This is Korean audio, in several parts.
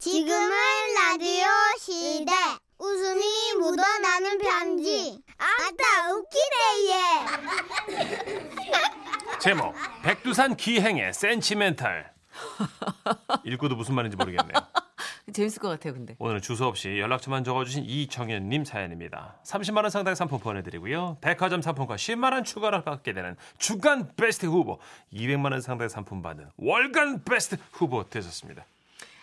지금은 라디오 시대. 웃음이 묻어나는 편지. 아따, 웃기네, 얘. 제목 백두산 기행의 센치멘탈 읽고도 무슨 말인지 모르겠네요. 재밌을 것 같아요, 근데. 오늘 주소 없이 연락처만 적어주신 이정현님 사연입니다. 30만 원 상당의 상품 보내드리고요. 백화점 상품권 10만 원 추가로 받게 되는 주간 베스트 후보, 200만 원 상당의 상품 받는 월간 베스트 후보 되셨습니다.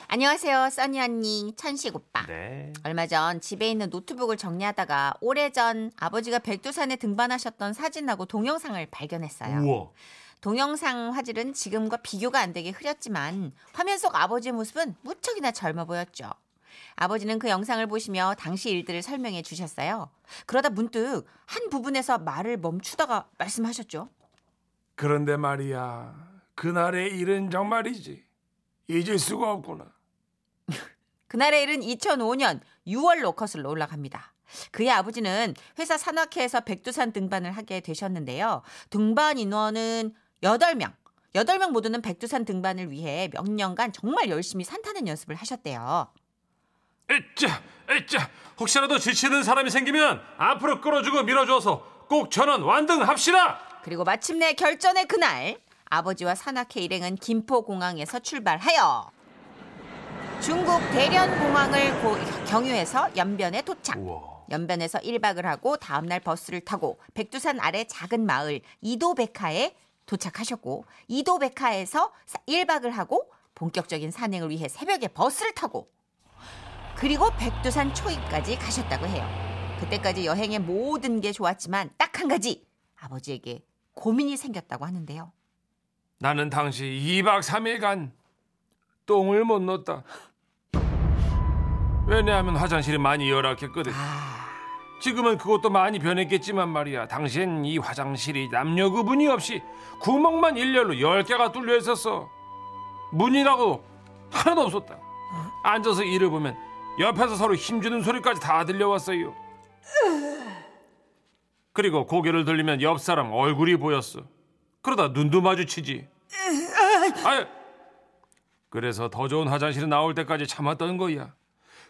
안녕하세요, 써니 언니, 천식 오빠. 네. 얼마 전 집에 있는 노트북을 정리하다가 오래전 아버지가 백두산에 등반하셨던 사진하고 동영상을 발견했어요. 우와. 동영상 화질은 지금과 비교가 안 되게 흐렸지만 화면 속 아버지의 모습은 무척이나 젊어 보였죠. 아버지는 그 영상을 보시며 당시 일들을 설명해 주셨어요. 그러다 문득 한 부분에서 말을 멈추다가 말씀하셨죠. 그런데 말이야, 그날의 일은 정말이지 잊을 수가 없구나. 그날의 일은 2005년 6월 로컷으로 올라갑니다. 그의 아버지는 회사 산악회에서 백두산 등반을 하게 되셨는데요. 등반 인원은 8명. 8명 모두는 백두산 등반을 위해 몇 년간 정말 열심히 산 타는 연습을 하셨대요. 에짜, 에짜. 혹시라도 지치는 사람이 생기면 앞으로 끌어주고 밀어줘서 꼭 전원 완등합시다. 그리고 마침내 결전의 그날 아버지와 산악회 일행은 김포공항에서 출발하여 중국 대련공항을 고- 경유해서 연변에 도착. 우와. 연변에서 1박을 하고 다음날 버스를 타고 백두산 아래 작은 마을 이도백화에 도착하셨고 이도백화에서 1박을 하고 본격적인 산행을 위해 새벽에 버스를 타고 그리고 백두산 초입까지 가셨다고 해요. 그때까지 여행의 모든 게 좋았지만 딱 한 가지 아버지에게 고민이 생겼다고 하는데요. 나는 당시 2박 3일간 똥을 못 넣었다. 왜냐하면 화장실이 많이 열악했거든. 지금은 그것도 많이 변했겠지만 말이야. 당시엔 이 화장실이 남녀 구분이 없이 구멍만 일렬로 10개가 뚫려 있었어. 문이라고 하나도 없었다. 앉아서 일을 보면 옆에서 서로 힘주는 소리까지 다 들려왔어요. 그리고 고개를 돌리면 옆 사람 얼굴이 보였어. 그러다 눈도 마주치지. 아유, 그래서 더 좋은 화장실이 나올 때까지 참았던 거야.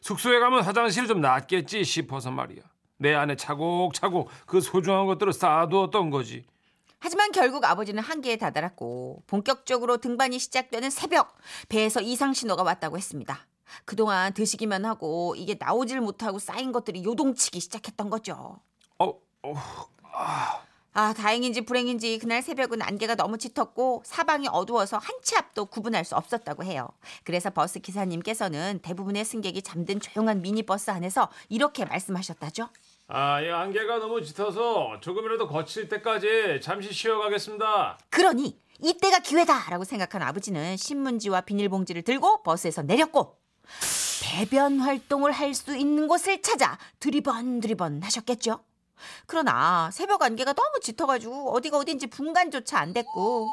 숙소에 가면 화장실이 좀 낫겠지 싶어서 말이야. 내 안에 차곡차곡 그 소중한 것들을 쌓아두었던 거지. 하지만 결국 아버지는 한계에 다다랐고 본격적으로 등반이 시작되는 새벽 배에서 이상 신호가 왔다고 했습니다. 그동안 드시기만 하고 이게 나오질 못하고 쌓인 것들이 요동치기 시작했던 거죠. 어, 어, 아 다행인지 불행인지 그날 새벽은 안개가 너무 짙었고 사방이 어두워서 한 치 앞도 구분할 수 없었다고 해요. 그래서 버스 기사님께서는 대부분의 승객이 잠든 조용한 미니버스 안에서 이렇게 말씀하셨다죠. 아, 이 안개가 너무 짙어서 조금이라도 거칠 때까지 잠시 쉬어가겠습니다. 그러니 이때가 기회다라고 생각한 아버지는 신문지와 비닐봉지를 들고 버스에서 내렸고 배변 활동을 할 수 있는 곳을 찾아 두리번 두리번 하셨겠죠. 그러나 새벽 안개가 너무 짙어가지고 어디가 어딘지 분간조차 안 됐고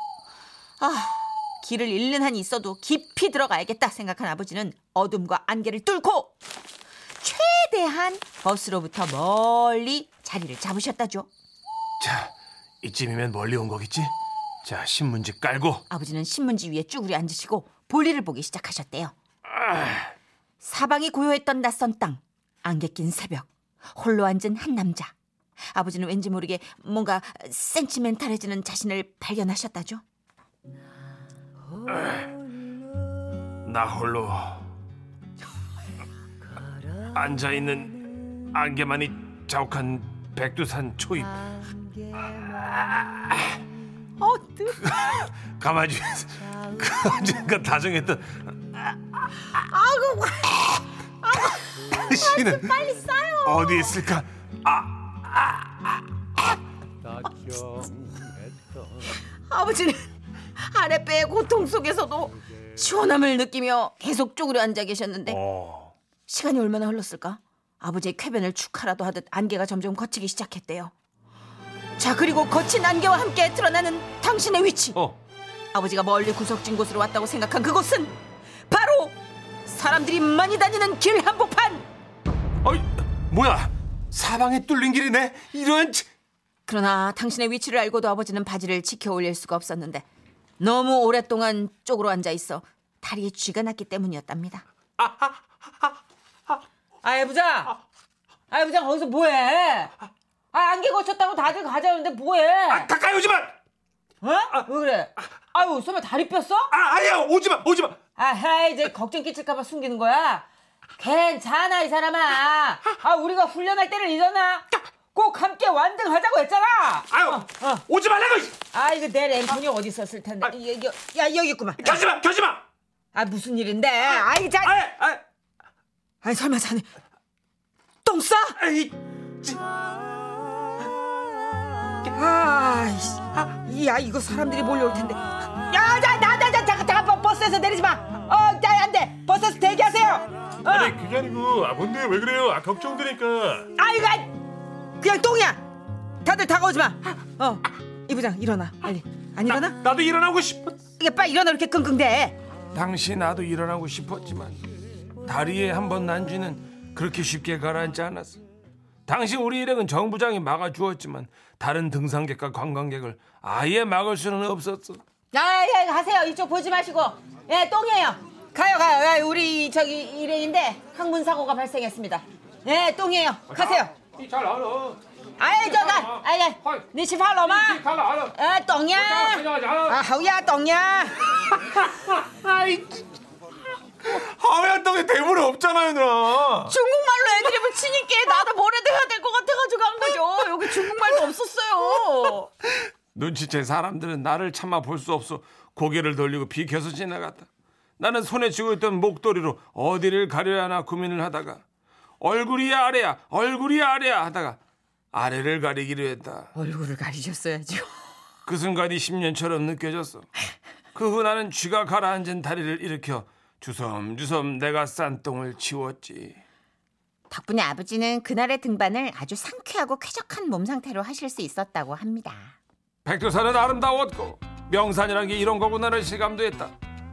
아 길을 잃는 한이 있어도 깊이 들어가야겠다 생각한 아버지는 어둠과 안개를 뚫고 최대한 버스로부터 멀리 자리를 잡으셨다죠. 자, 이쯤이면 멀리 온 거겠지? 자, 신문지 깔고. 아버지는 신문지 위에 쭈그리 앉으시고 볼일을 보기 시작하셨대요. 사방이 고요했던 낯선 땅, 안개 낀 새벽, 홀로 앉은 한 남자. 아버지는 왠지 모르게 뭔가 센치멘탈해지는 자신을 발견하셨다죠. 나 홀로 앉아 있는 안개만이 자욱한 백두산 초입. 어, 뜨... 그 언젠가 다정했던 당신은 빨리 싸요 어디 있을까 아 버지는 아랫배의 고통 속에서도 시원함을 느끼며 계속 쪼그려 앉아 계셨는데 어. 시간이 얼마나 흘렀을까? 아버지의 쾌변을 축하라도 하듯 안개가 점점 거치기 시작했대요. 자 그리고 거친 안개와 함께 드러나는 당신의 위치. 어. 아버지가 멀리 구석진 곳으로 왔다고 생각한 그곳은 바로 사람들이 많이 다니는 길 한복판. 어이, 뭐야? 사방에 뚫린 길이네? 이런. 치- 그러나 당신의 위치를 알고도 아버지는 바지를 지켜 올릴 수가 없었는데 너무 오랫동안 쪽으로 앉아 있어 다리에 쥐가 났기 때문이었답니다. 아, 애부장! 아, 애부장, 거기서 뭐해? 아, 안개 거쳤다고 다들 가자는데 뭐해? 아, 가까이 오지 마. 어? 왜 그래? 아유, 설마 다리 뺐어? 아, 아니야. 오지 마. 오지 마. 아, 이제 걱정 끼칠까봐 숨기는 거야? 괜찮아, 이 사람아. 아, 우리가 훈련할 때를 잊었나? 꼭 함께 완등하자고 했잖아! 아유. 어, 어. 오지 말라고. 아, 이거 내 램폰이 어디 있었을 텐데. 이- 여기, 야, 여기 있구만. 가지 마. 가지 마. 아, 무슨 일인데? 아이, 자. 아, 아, 아니, 설마 자네 똥 싸? 아이. 아이씨. 야, 이거 사람들이 몰려올 텐데. 야, 자, 나, 나, 나, 잠깐, 잠깐, 버스에서 내리지 마. 어, 자, 안 돼. 버스에서 대기하세요. 어. 아니 그게 아니고 아 뭔데 왜 그래요? 아 걱정되니까. 아이고, 아이, 그냥 똥이야. 다들 다가오지 마. 어, 이 부장 일어나, 빨리. 안 일어나? 나도 일어나고 싶어. 이게 빨리 일어나 이렇게 끙끙대. 당시 나도 일어나고 싶었지만 다리에 한 번난 쥐는 그렇게 쉽게 가라앉지 않았어. 당시 우리 일행은 정부장이 막아주었지만 다른 등산객과 관광객을 아예 막을 수는 없었어. 야, 야, 가세요. 이쪽 보지 마시고. 예, 똥이에요. 가요, 가요. 야, 우리 저기 일행인데 항문 사고가 발생했습니다. 예, 똥이에요. 가세요. 잘 알아. 아이, 저, 가. 아이, 야, 니치 팔로 마. 잘 알아. 아, 똥이야. 아, 하우야, 똥이야. 하회한덩에 대물이 없잖아요, 누나. 중국말로 애드립을 치니까 나도 뭐래도 해야 될 것 같아가지고 한 거죠. 여기 중국말도 없었어요. 눈치챈 사람들은 나를 차마 볼 수 없어 고개를 돌리고 비켜서 지나갔다. 나는 손에 쥐고 있던 목도리로 어디를 가려야 하나 고민을 하다가 얼굴이 아래야, 얼굴이 아래야 하다가 아래를 가리기로 했다. 얼굴을 가리셨어야죠. 그 순간이 10년처럼 느껴졌어. 그 후 나는 쥐가 가라앉은 다리를 일으켜 주섬주섬 내가 싼 똥을 치웠지. 덕분에 아버지는 그날의 등반을 아주 상쾌하고 쾌적한 몸 상태로 하실 수 있었다고 합니다. 백두산은 아름다웠고 명산이란 게 이런 거구나를 실감도 했다.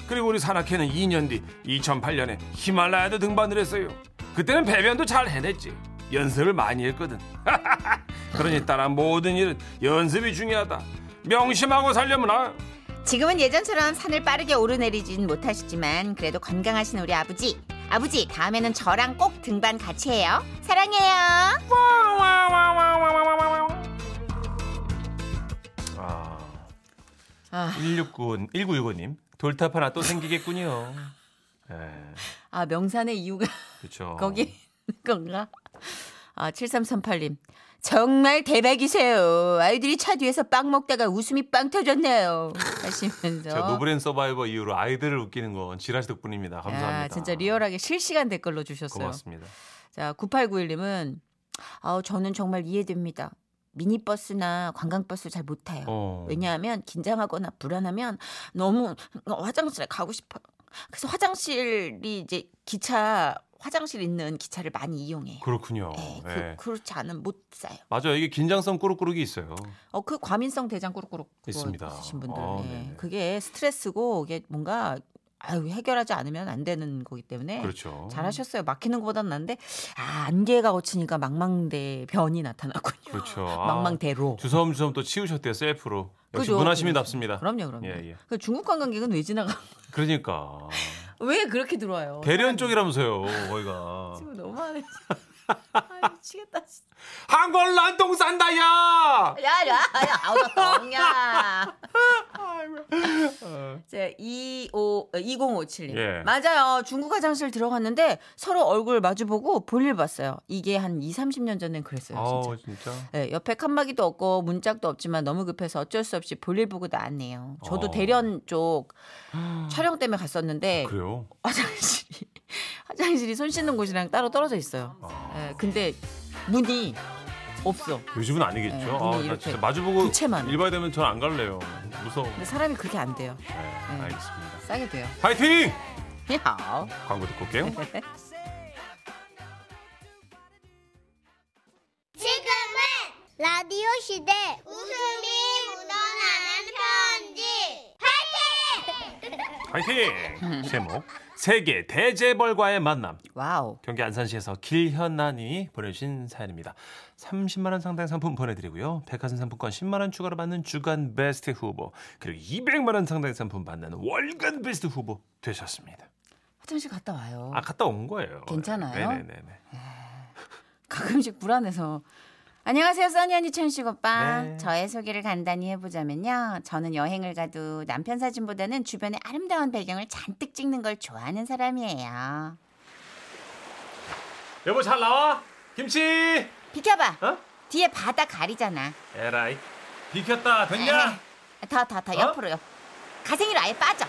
그리고 우리 산악회는 2년 뒤 2008년에 히말라야도 등반을 했어요. 그때는 배변도 잘 해냈지. 연습을 많이 했거든. 그러니 따라 모든 일은 연습이 중요하다. 명심하고 살려면 아. 지금은 예전처럼 산을 빠르게 오르내리진 못하시지만 그래도 건강하신 우리 아버지. 아버지 다음에는 저랑 꼭 등반 같이 해요. 사랑해요. 아, 169 1965님 돌탑 하나 또 생기겠군요. 예, 아 명산의 이유가 그렇죠. 거기 건가? 아 7338님 정말 대박이세요. 아이들이 차 뒤에서 빵 먹다가 웃음이 빵 터졌네요. 하시면서 제가 노브레인 서바이버 이후로 아이들을 웃기는 건 지라시 덕분입니다. 감사합니다. 야, 진짜 리얼하게 실시간 댓글로 주셨어요. 고맙습니다. 자, 9891님은 아우 저는 정말 이해됩니다. 미니버스나 관광버스 잘 못 타요. 어. 왜냐하면 긴장하거나 불안하면 너무 화장실에 가고 싶어요. 그래서 화장실이 이제 기차 화장실 있는 기차를 많이 이용해요. 그렇군요. 네, 예. 그, 그렇지 않으면 못 싸요. 맞아요. 이게 긴장성 꾸룩꾸룩이 있어요. 어, 그 과민성 대장 꾸룩꾸룩 있습니다. 있으신 분들. 아, 예. 그게 스트레스고 이게 뭔가 아유, 해결하지 않으면 안 되는 거기 때문에 그렇죠. 잘하셨어요. 막히는 것보다는 난데 아, 안개가 거치니까 망망대 변이 나타나군요. 그렇죠. 아, 망망대로. 주섬주섬 또 치우셨대요 셀프로. 역시 그죠. 문화심이 답습니다. 그럼요, 그럼요. 예, 예. 그 중국 관광객은 왜 지나가? 그러니까 왜 그렇게 들어와요? 대련 쪽이라면서요. 거기가. 지금 너무하네. 아, 미치겠다. 진짜. 한걸 난똥 싼다야. 야, 야, 야, 아우다 똥야. 자, 25, 2057님. 예. 맞아요. 중국 화장실 들어갔는데 서로 얼굴 마주보고 볼일 봤어요. 이게 한 2, 30년 전엔 그랬어요. 아 진짜. 진짜. 네, 옆에 칸막이도 없고 문짝도 없지만 너무 급해서 어쩔 수 없이 볼일 보고 나왔네요. 저도 어. 대련 쪽 촬영 때문에 갔었는데 그래요? 화장실이 화장실이 손 씻는 곳이랑 따로 떨어져 있어요. 아. 예, 근데 문이 없어. 요즘은 아니겠죠. 네, 아, 나 이렇게 진짜 마주보고 부채만. 일봐야 되면 전 안 갈래요. 무서워. 근데 사람이 그렇게 안 돼요. 네, 알겠습니다. 싸게 돼요. 파이팅! 야. 광고 듣고 올게요. 지금은 라디오 시대 웃음이 묻어나는 파이팅! 제목 세계 대재벌과의 만남. Wow. 경기 안산시에서 길현나님이 보내주신 사연입니다. 30만 원 상당 상품 보내드리고요. 백화점 상품권 10만 원 추가로 받는 주간 베스트 후보 그리고 200만 원 상당 상품 받는 월간 베스트 후보 되셨습니다. 화장실 갔다 와요. 아 갔다 온 거예요. 괜찮아요? 네네네. 가끔씩 불안해서. 안녕하세요, 써니 언니 천식 오빠. 네. 저의 소개를 간단히 해보자면요. 저는 여행을 가도 남편 사진보다는 주변의 아름다운 배경을 잔뜩 찍는 걸 좋아하는 사람이에요. 여보 잘 나와? 김치. 비켜봐. 어? 뒤에 바다 가리잖아. 에라이. 비켰다. 됐냐? 더, 더, 더 어? 옆으로. 옆. 가생이로 아예 빠져.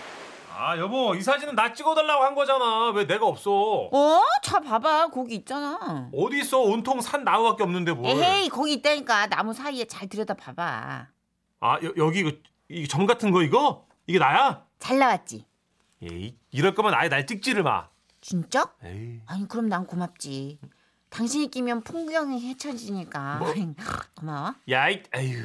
아 여보 이 사진은 나 찍어달라고 한 거잖아. 왜 내가 없어? 어? 자 봐봐. 거기 있잖아. 어디 있어? 온통 산 나무밖에 없는데 뭘? 에헤이, 거기 있다니까. 나무 사이에 잘 들여다 봐봐. 아 여, 여기 이거 이 점 같은 거 이거? 이게 나야? 잘 나왔지? 에이 이럴 거면 아예 날 찍지를 마. 진짜? 에이. 아니 그럼 난 고맙지. 당신이 끼면 풍경이 헤쳐지니까 뭐? 고마워. 야이 에휴.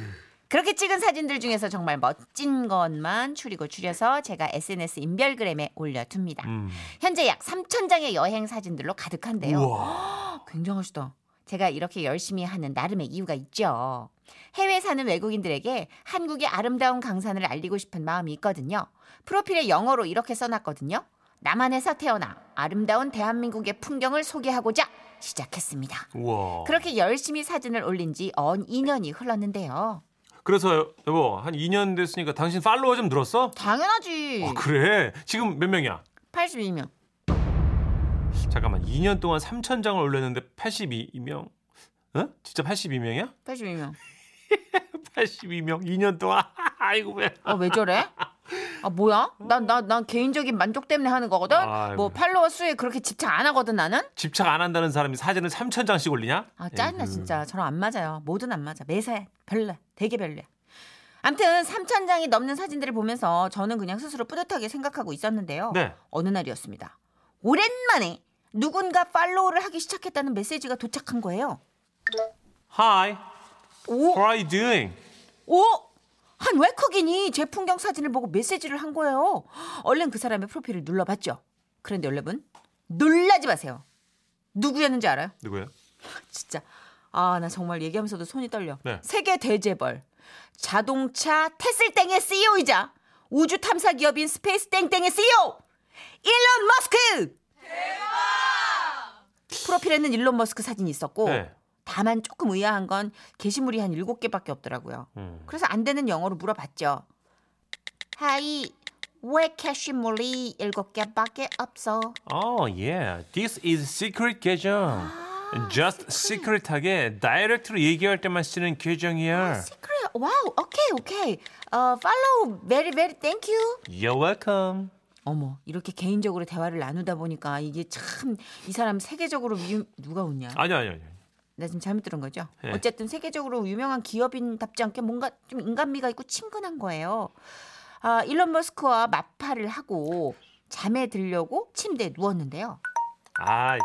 그렇게 찍은 사진들 중에서 정말 멋진 것만 추리고 추려서 제가 SNS 인별그램에 올려둡니다. 음. 현재 약 3천 장의 여행 사진들로 가득한데요. 우와. 굉장하시다. 제가 이렇게 열심히 하는 나름의 이유가 있죠. 해외 사는 외국인들에게 한국의 아름다운 강산을 알리고 싶은 마음이 있거든요. 프로필에 영어로 이렇게 써놨거든요. 남한에서 태어나 아름다운 대한민국의 풍경을 소개하고자 시작했습니다. 우와. 그렇게 열심히 사진을 올린 지 언 2년이 흘렀는데요. 그래서 여보 한 2년 됐으니까 당신 팔로워 좀 늘었어? 당연하지. 아, 그래. 지금 몇 명이야? 82명. 잠깐만 2년 동안 3천 장을 올렸는데 82명? 어? 진짜 82명이야? 82명. 82명 2년 동안 아이고 왜? 어, 왜 저래? 아, 뭐야? 난, 난, 난 개인적인 만족 때문에 하는 거거든? 아이고. 뭐, 팔로워 수에 그렇게 집착 안 하거든, 나는? 집착 안 한다는 사람이 사진을 3천 장씩 올리냐? 아, 짜증나, 에이구. 진짜. 저랑 안 맞아요. 뭐든 안 맞아. 매사에. 별로야. 되게 별로야. 암튼, 3,000장이 넘는 사진들을 보면서 저는 그냥 스스로 뿌듯하게 생각하고 있었는데요. 네. 어느 날이었습니다. 오랜만에 누군가 팔로우를 하기 시작했다는 메시지가 도착한 거예요. Hi, 오, how are you doing? 오! 한 외국인이 제 풍경 사진을 보고 메시지를 한 거예요. 얼른 그 사람의 프로필을 눌러봤죠. 그런데 여러분, 놀라지 마세요. 누구였는지 알아요? 누구야? 진짜. 아, 나 정말 얘기하면서도 손이 떨려. 네. 세계 대재벌. 자동차 테슬땡의 CEO이자 우주 탐사 기업인 스페이스 땡땡의 CEO. 일론 머스크! 프로필에는 일론 머스크 사진이 있었고 네. 다만 조금 의아한 건 게시물이 한 일곱 개밖에 없더라고요. 음. 그래서 안 되는 영어로 물어봤죠. Hi, 왜 게시물이 일곱 개밖에 없어? Oh yeah, this is secret 계정. Just secret하게 direct로 얘기할 때만 쓰는 계정이야. 그래, wow, okay, okay. 어, follow, very very thank you. You're welcome. 어머, 이렇게 개인적으로 대화를 나누다 보니까 이게 참 이 사람 세계적으로 유, 누가 웃냐? 아니 아니 아니. 나 지금 잘못 들은 거죠? 네. 어쨌든 세계적으로 유명한 기업인답지 않게 뭔가 좀 인간미가 있고 친근한 거예요. 아, 일론 머스크와 마파를 하고 잠에 들려고 침대에 누웠는데요. 아,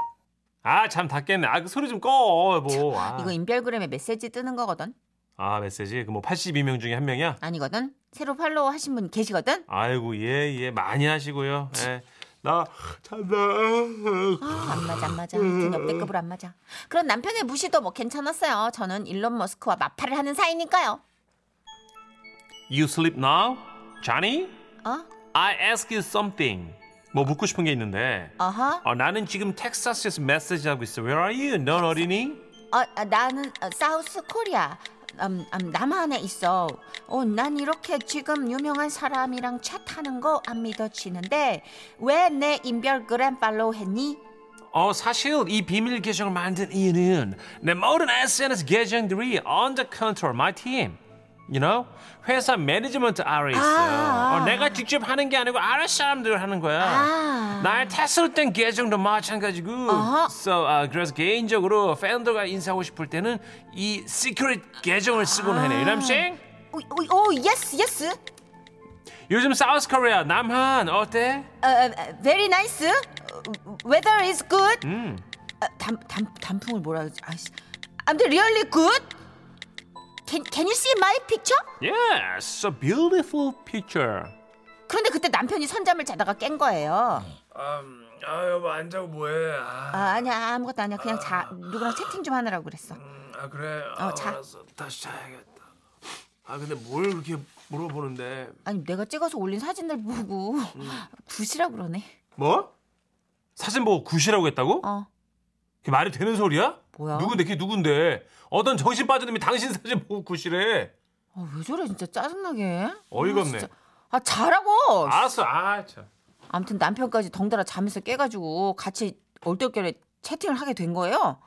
아참 닫겠네. 아 그 소리 좀 꺼, 뭐. 아, 이거 인별그램에 메시지 뜨는 거거든? 아 메시지 그 뭐 82명 중에 한 명이야? 아니거든? 새로 팔로우 하신 분 계시거든? 아이고 예 예 많이 하시고요. 예. 나 잔다. 아, 안 맞아, 안 맞아. 하여튼 역대급으로 안 맞아. 그런 남편의 무시도 뭐 괜찮았어요. 저는 일론 머스크와 마파를 하는 사이니까요. You sleep now, Johnny? 어? I ask you something. 뭐 묻고 싶은 게 있는데. 어허? 어, 나는 지금 텍사스에서 메시지 하고 있어. Where are you? 넌 어디니? 어, 아, 나는 어, 사우스 코리아. 음, 음, 남한에 있어. 어, 난 이렇게 지금 유명한 사람이랑 차 타는 거 안 믿어지는데 왜 내 인별그램 팔로우 했니? 어 사실 이 비밀 계정을 만든 이유는 내 모든 SNS 계정들이 under control my team. You know? 회사 매니지먼트 아래 있어. 아. 어, 내가 직접 하는 게 아니고 아래 사람들 하는 거야. 아. 나의 테슬땡 계정도 마찬가지고. 어허. So, 아, 그래서 개인적으로 팬들과 인사하고 싶을 때는 이 secret 계정을 쓰곤 해네. You know what I'm saying? 오, 오, 오, yes, yes. 요즘 South Korea 남한 어때? 어, 어, very nice. 어, Weather is good. 음. 아, 단, 단, 단풍을 뭐라 그러지? 아이씨. I'm really good. Can, can you see my picture? Yes, a beautiful picture. 그런데 그때 남편이 선잠을 자다가 깬 거예요. 음, 아 여보 안 자고 뭐해? 아, 아, 아니야 아무것도 아니야 그냥 자 누구랑 채팅 좀 하느라고 그랬어. 음, 아 그래. 어, 아, 자. 알았어. 다시 자야겠다. 아 근데 뭘 그렇게 물어보는데? 아니 내가 찍어서 올린 사진들 보고 굿이라 그러네. 뭐? 사진 보고 굿이라고 했다고? 어. 그게 말이 되는 소리야? 뭐야? 누군데 그게 누군데? 어떤 정신 빠진 놈이 당신 사진 보고 굿이래. 아, 왜 저래 진짜 짜증나게. 어이가 아, 없네. 진짜. 아 잘하고. 알았어. 아 참. 아무튼 남편까지 덩달아 잠에서 깨가지고 같이 얼떨결에 채팅을 하게 된 거예요.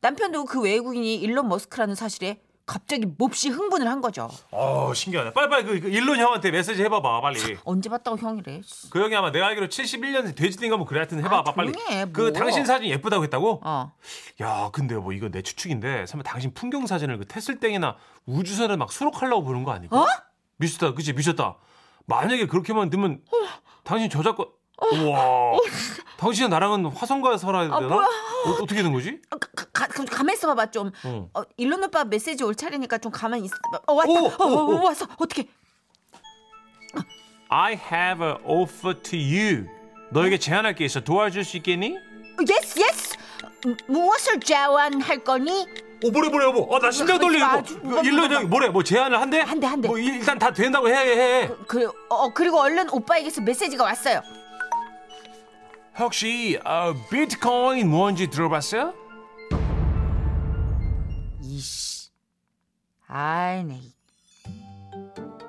남편도 그 외국인이 일론 머스크라는 사실에 갑자기 몹시 흥분을 한 거죠. 어 신기하네. 빨리빨리 그, 그 일론 형한테 메시지 해봐봐 빨리. 언제 봤다고 형이래. 씨. 그 형이 아마 내가 알기로 71년 돼지인가 뭐 그래 하여튼 해봐봐 아, 빨리. 그 뭐. 당신 사진 예쁘다고 했다고? 어. 야 근데 뭐 이거 내 추측인데 설마 당신 풍경 사진을 그 테슬땡이나 우주선을 막 수록하려고 보는 거 아닐까? 어? 미쳤다 그치 미쳤다. 만약에 그렇게만 되면 당신 저작권 우와 당신은 나랑은 화성가에 살아야 되나? 아, 뭐야? 어, 어떻게 된 거지? 아, 가, 가, 가, 가만 있어봐봐 좀. 어. 어, 일론 오빠 메시지 올 차례니까 좀 가만히 있어. 어 왔다. 오, 어, 오, 어, 오. 왔어. 어떻게? I have an offer to you. 너에게 제안할 게 있어. 도와줄 수 있겠니? Yes yes. 무엇을 제안할 거니? 오 뭐래 뭐래 여보. 어, 나 심장 떨리고. 아주 뭐, 일론 형이 뭐래 뭐 제안을 한대? 한대, 한대. 뭐 일- 일단 다 된다고 해 해. 해. 그, 어, 그리고 일론 오빠에게서 메시지가 왔어요. 혹시 어, 비트코인 뭔지 들어봤어요? 이씨. 아이, 네.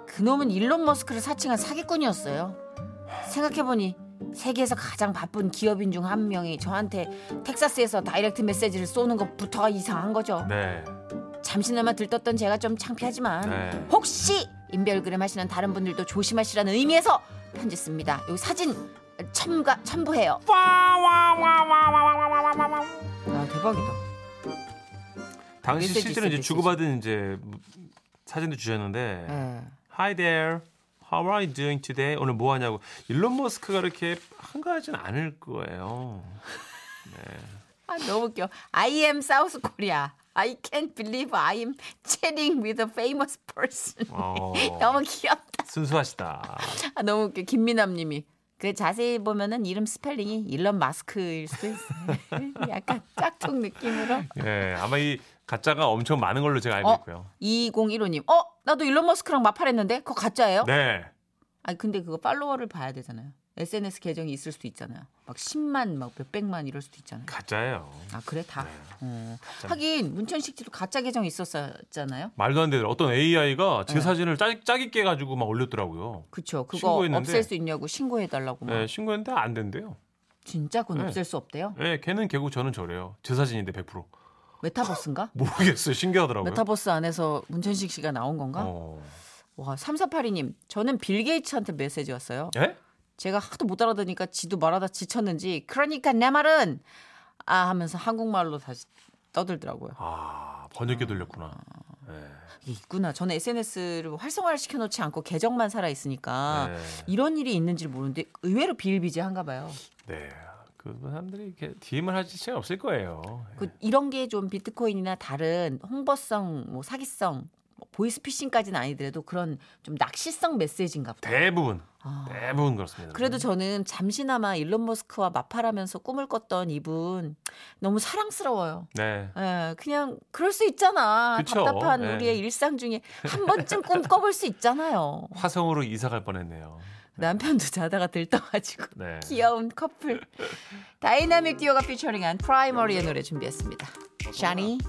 그놈은 일론 머스크를 사칭한 사기꾼이었어요. 생각해보니 세계에서 가장 바쁜 기업인 중 한 명이 저한테 텍사스에서 다이렉트 메시지를 쏘는 것부터가 이상한 거죠. 네. 잠시나마 들떴던 제가 좀 창피하지만 네. 혹시 인별그램 하시는 다른 분들도 조심하시라는 의미에서 편지 씁니다. 요 사진 첨가 첨부해요. 아 대박이다. 당시 메시지 실제로 이제 있어, 주고받은 이제 사진도 주셨는데 예. Hi there. How are you doing today? 오늘 뭐 하냐고. 일론 머스크가 이렇게 한가하진 않을 거예요. 아 너무 웃겨. I am South Korea. I can't believe I am chatting with a famous person. 어, 너무 귀엽다. 순수하시다. 아, 너무 웃겨. 김민남 님이 그 자세히 보면은 이름 스펠링이 일론 마스크일 수도 있어요. 약간 짝퉁 느낌으로. 예, 아마 이 가짜가 엄청 많은 걸로 제가 알고 어? 있고요. 2015님. 어? 나도 일론 머스크랑 맞팔했는데 그거 가짜예요? 네. 아니 근데 그거 팔로워를 봐야 되잖아요. SNS 계정이 있을 수도 있잖아요. 막 10만 막 몇백만 이럴 수도 있잖아요. 가짜예요. 아 그래 다. 네. 어. 하긴 문천식 씨도 가짜 계정 있었잖아요. 말도 안 되는 어떤 AI가 제 네. 사진을 짜, 짜깁게 해가지고 막 올렸더라고요. 그쵸. 그거 신고했는데. 없앨 수 있냐고 신고해 달라고 막. 네, 신고했는데 안 된대요. 진짜 그건 네. 없앨 수 없대요. 네, 걔는 걔고 저는 저래요. 제 사진인데 100%. 메타버스인가? 모르겠어요. 신기하더라고요. 메타버스 안에서 문천식 씨가 나온 건가? 어. 와, 3482님. 저는 빌 게이츠한테 메시지 왔어요. 예? 제가 하도 못 알아듣으니까 지도 말하다 지쳤는지 그러니까 내 말은 아 하면서 한국말로 다시 떠들더라고요. 아, 번역기 돌렸구나. 네. 이게 있구나. 저는 SNS를 활성화를 시켜놓지 않고 계정만 살아 있으니까 네. 이런 일이 있는지 모르는데 의외로 비일비재한가 봐요. 네. 그 사람들이 이렇게 DM을 할 지체가 없을 거예요. 그 이런 게 좀 비트코인이나 다른 홍보성, 뭐 사기성, 뭐 보이스피싱까지는 아니더라도 그런 좀 낚시성 메시지인가 보다. 대부분 아. 대부분 그렇습니다. 그래도 저는 잠시나마 일론 머스크와 마팔하면서 꿈을 꿨던 이분 너무 사랑스러워요. 네. 예, 그냥 그럴 수 있잖아. 그쵸. 답답한 예. 우리의 일상 중에 한 번쯤 꿈 꿔볼 수 있잖아요. 화성으로 이사 갈 뻔했네요. 남편도 자다가 들떠가지고 네. 귀여운 커플 다이나믹 듀오가 피처링한 프라이머리의 노래 준비했습니다. 샤니